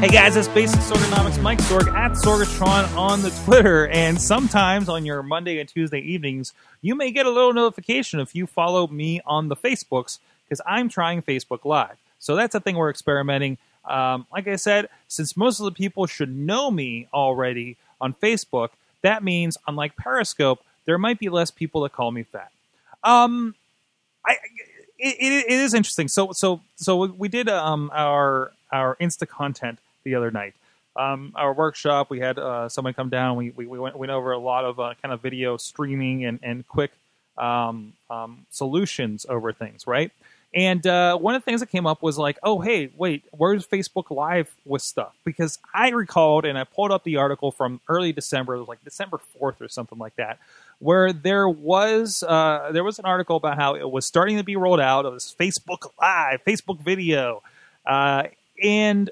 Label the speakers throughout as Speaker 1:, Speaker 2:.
Speaker 1: Hey guys, it's Basic Sorgonomics Mike Sorg at Sorgatron on the Twitter, and sometimes on your Monday and Tuesday evenings, you may get a little notification if you follow me on the Facebooks because I'm trying Facebook Live. So that's a thing we're experimenting. Um, like I said, since most of the people should know me already on Facebook, that means unlike Periscope, there might be less people that call me fat. Um, I it, it, it is interesting. So so so we did um our our Insta content the other night. Um, our workshop, we had uh, someone come down. We, we, we went, went over a lot of uh, kind of video streaming and, and quick um, um, solutions over things, right? And uh, one of the things that came up was like, oh, hey, wait, where's Facebook Live with stuff? Because I recalled, and I pulled up the article from early December, it was like December 4th or something like that, where there was uh, there was an article about how it was starting to be rolled out of this Facebook Live, Facebook video. Uh, and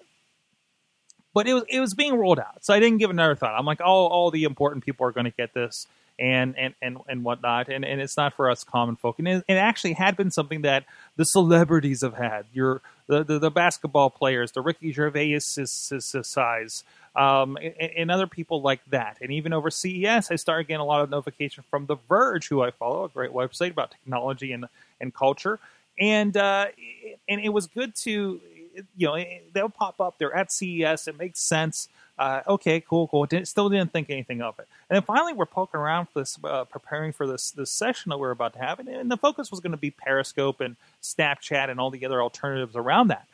Speaker 1: but it was it was being rolled out, so I didn't give another thought. I'm like, all all the important people are going to get this, and and and and whatnot, and and it's not for us common folk. And it, it actually had been something that the celebrities have had. Your the the, the basketball players, the Ricky Gervais size. Um, and, and, other people like that. And even over CES, I started getting a lot of notification from The Verge, who I follow, a great website about technology and and culture. And uh, and it was good to you know, they'll pop up. They're at CES. It makes sense. Uh, okay, cool, cool. Didn't, still didn't think anything of it. And then finally, we're poking around for this, uh, preparing for this this session that we're about to have, and, and the focus was going to be Periscope and Snapchat and all the other alternatives around that.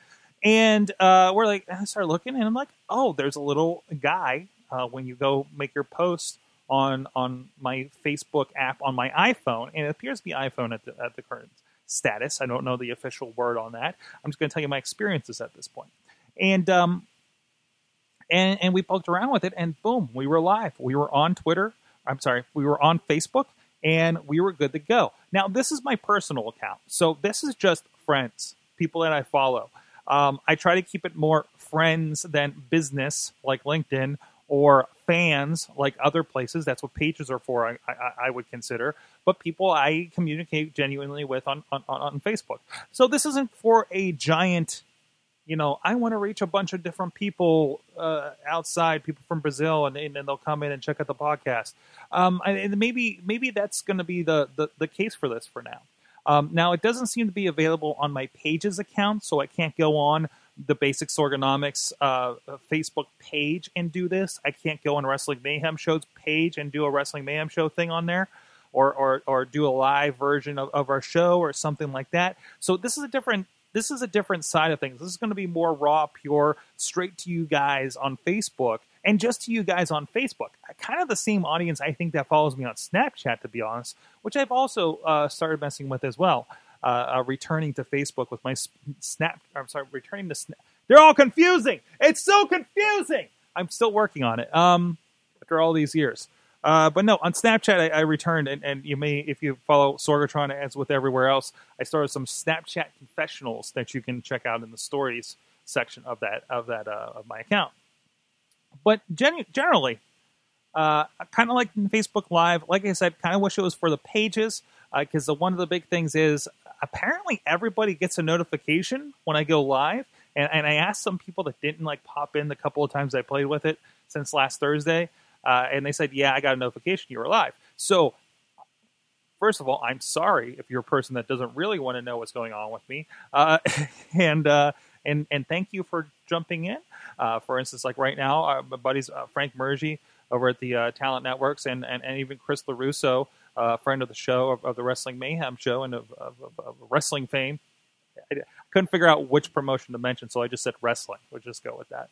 Speaker 1: And uh, we're like, I start looking, and I'm like, oh, there's a little guy uh, when you go make your post on on my Facebook app on my iPhone, and it appears to be iPhone at the at the current status. I don't know the official word on that. I'm just going to tell you my experiences at this point. And um, and and we poked around with it, and boom, we were live. We were on Twitter. I'm sorry, we were on Facebook, and we were good to go. Now, this is my personal account, so this is just friends, people that I follow. Um, I try to keep it more friends than business, like LinkedIn, or fans like other places. That's what pages are for, I, I, I, would consider. But people I communicate genuinely with on, on, on Facebook. So this isn't for a giant, you know, I want to reach a bunch of different people uh, outside, people from Brazil, and, and they'll come in and check out the podcast. Um, and maybe maybe that's going to be the, the, the case for this for now. Um, now, it doesn't seem to be available on my pages account, so I can't go on the basic Sorgonomics uh, Facebook page and do this. I can't go on Wrestling Mayhem Show's page and do a Wrestling Mayhem Show thing on there. Or, or, or do a live version of, of our show or something like that. So this is a different this is a different side of things. This is going to be more raw, pure, straight to you guys on Facebook, and just to you guys on Facebook. Kind of the same audience I think that follows me on Snapchat, to be honest, which I've also uh, started messing with as well uh, uh, returning to Facebook with my Snap. I'm sorry, returning to Snap. They're all confusing. It's so confusing. I'm still working on it. Um, after all these years. Uh, but no, on Snapchat, I, I returned, and, and, you may, if you follow Sorgatron as with everywhere else, I started some Snapchat confessionals that you can check out in the stories section of that of that uh, of my account. But gen- generally, uh, kind of like Facebook Live, like I said, kind of wish it was for the pages because uh, one of the big things is apparently everybody gets a notification when I go live. And, and I asked some people that didn't like pop in the couple of times I played with it since last Thursday, uh, and they said, "Yeah, I got a notification you were live." So, first of all, I'm sorry if you're a person that doesn't really want to know what's going on with me, uh, and uh, and and thank you for jumping in. Uh, for instance, like right now, uh, my buddies uh, Frank Mergy over at the Talent Networks, and, and and even Chris Larusso a friend of the show, of, of, the Wrestling Mayhem show, and of, of, of wrestling fame. I couldn't figure out which promotion to mention, so I just said wrestling. We'll just go with that.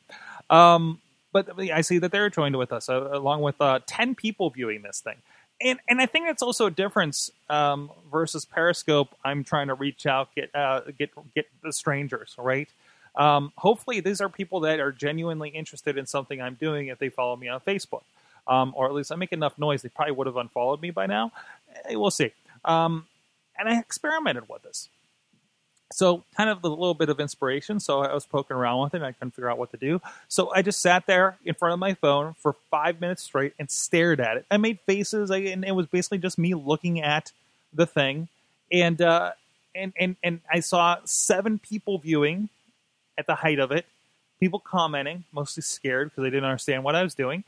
Speaker 1: Um, but I see that they're joined with us, uh, along with uh, 10 people viewing this thing. And, and I think that's also a difference um, versus Periscope. I'm trying to reach out, get uh, get get the strangers, right? Um, hopefully, these are people that are genuinely interested in something I'm doing if they follow me on Facebook um, or at least I make enough noise, they probably would have unfollowed me by now. Eh, we'll see. Um, and I experimented with this. So, kind of a little bit of inspiration. So, I was poking around with it and I couldn't figure out what to do. So, I just sat there in front of my phone for five minutes straight and stared at it. I made faces, and it was basically just me looking at the thing. And, uh, and, and, and I saw seven people viewing at the height of it people commenting, mostly scared because they didn't understand what I was doing.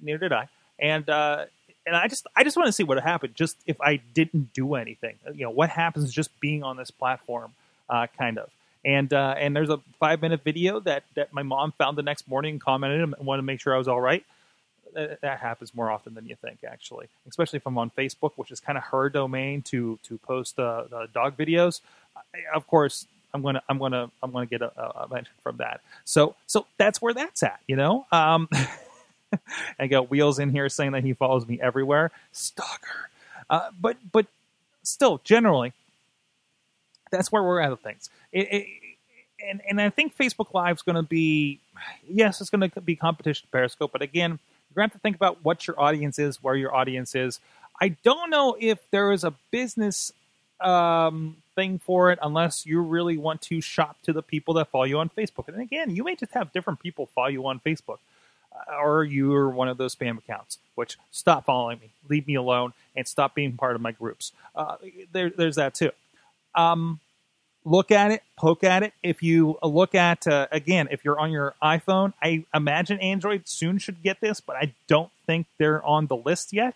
Speaker 1: Neither did I. And uh, and I just I just want to see what happened. Just if I didn't do anything, you know, what happens just being on this platform, uh, kind of. And uh, and there's a five minute video that that my mom found the next morning and commented and wanted to make sure I was all right. That, happens more often than you think, actually, especially if I'm on Facebook, which is kind of her domain to to post uh, the dog videos. I, of course, I'm gonna I'm gonna I'm gonna get a, a, mention from that. So so that's where that's at, you know. Um, I got wheels in here saying that he follows me everywhere. Stalker. Uh, but but still, generally, that's where we're at with things. It, it, and and I think Facebook Live is going to be, yes, it's going to be competition to Periscope. But again, you're going to have to think about what your audience is, where your audience is. I don't know if there is a business um, thing for it unless you really want to shop to the people that follow you on Facebook. And again, you may just have different people follow you on Facebook or you're one of those spam accounts, which stop following me, leave me alone, and stop being part of my groups. Uh, there, there's that too. Um, look at it, poke at it. If you look at, uh, again, if you're on your iPhone, I imagine Android soon should get this, but I don't think they're on the list yet.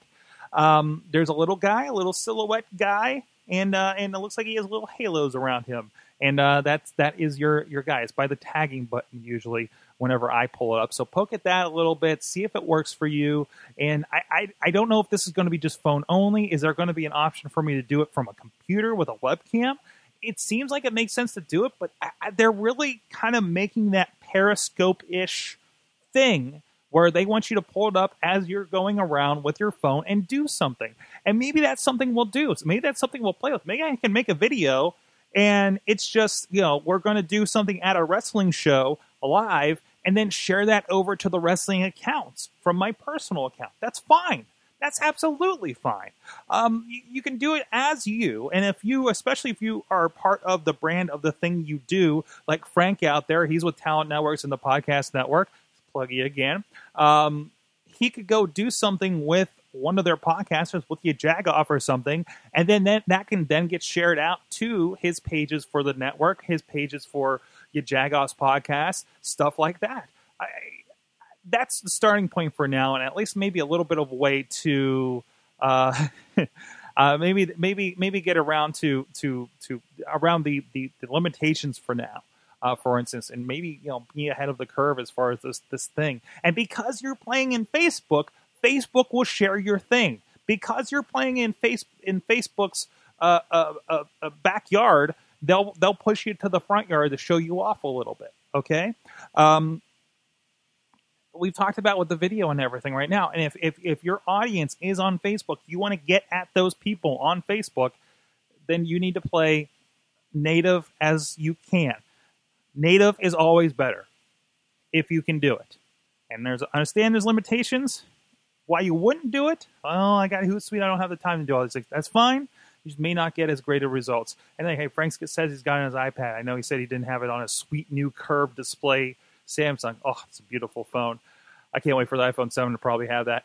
Speaker 1: Um, there's a little guy, a little silhouette guy, and uh, and it looks like he has little halos around him, and uh, that's that is your your guy. It's by the tagging button usually whenever I pull it up. So poke at that a little bit, see if it works for you. And I, I, I don't know if this is going to be just phone only. Is there going to be an option for me to do it from a computer with a webcam? It seems like it makes sense to do it, but I, they're really kind of making that Periscope ish thing where they want you to pull it up as you're going around with your phone and do something. And maybe that's something we'll do. Maybe that's something we'll play with. Maybe I can make a video and it's just, you know, we're going to do something at a wrestling show live and then share that over to the wrestling accounts from my personal account. That's fine. That's absolutely fine. Um, you, you, can do it as you, and if you, especially if you are part of the brand of the thing you do, like Frank out there, he's with Talent Networks and the Podcast Network. Plug you again. Um, he could go do something with one of their podcasters with you Jagoff or something, and then that, that can then get shared out to his pages for the network, his pages for your Jagoff's podcast, stuff like that. I, that's the starting point for now, and at least maybe a little bit of a way to uh, uh, maybe maybe maybe get around to to to around the the, the limitations for now. Uh, for instance, and maybe you know be ahead of the curve as far as this this thing. And because you're playing in Facebook, Facebook will share your thing. Because you're playing in face in Facebook's uh, uh, uh, backyard, they'll they'll push you to the front yard to show you off a little bit. Okay. Um, we've talked about with the video and everything right now. And if, if, if your audience is on Facebook, you want to get at those people on Facebook, then you need to play native as you can. Native is always better if you can do it. And there's understand there's limitations. Why you wouldn't do it? Well, I got Hootsuite. I don't have the time to do all these things. That's fine you may not get as great of results. And then, hey, Frank says he's got it on his iPad. I know he said he didn't have it on a sweet new curved display Samsung. Oh, it's a beautiful phone. I can't wait for the iPhone 7 to probably have that.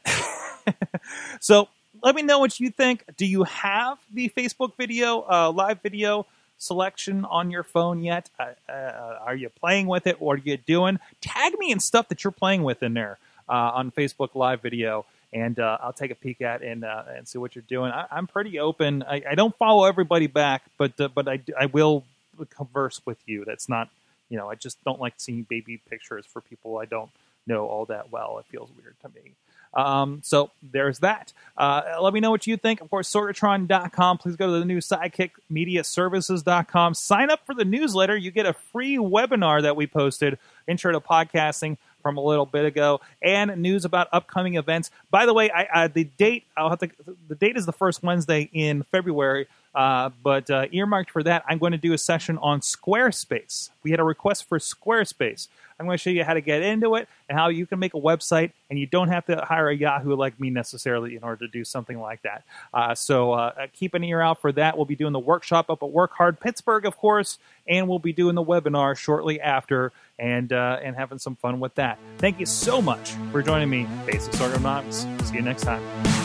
Speaker 1: so let me know what you think. Do you have the Facebook video, uh, live video selection on your phone yet? Uh, uh, are you playing with it? What are you doing? Tag me in stuff that you're playing with in there uh, on Facebook Live video and uh, I'll take a peek at and uh, and see what you're doing. I, am pretty open. I, I, don't follow everybody back, but uh, but I, I will converse with you. That's not you know I just don't like seeing baby pictures for people I don't know all that well. It feels weird to me. Um, so there's that. Uh, let me know what you think. Of course, Sorgatron.com. Please go to the new sidekick SidekickMediaServices.com. Sign up for the newsletter. You get a free webinar that we posted, Intro to Podcasting from a little bit ago, and news about upcoming events. By the way, I, I, the date I'll have to the date is the first Wednesday in February. Uh, but uh, earmarked for that, I'm going to do a session on Squarespace. We had a request for Squarespace. I'm going to show you how to get into it and how you can make a website, and you don't have to hire a Yahoo like me necessarily in order to do something like that. Uh, so uh, uh, keep an ear out for that. We'll be doing the workshop up at Work Hard Pittsburgh, of course, and we'll be doing the webinar shortly after and uh, and having some fun with that. Thank you so much for joining me, Basic Sorghum See you next time.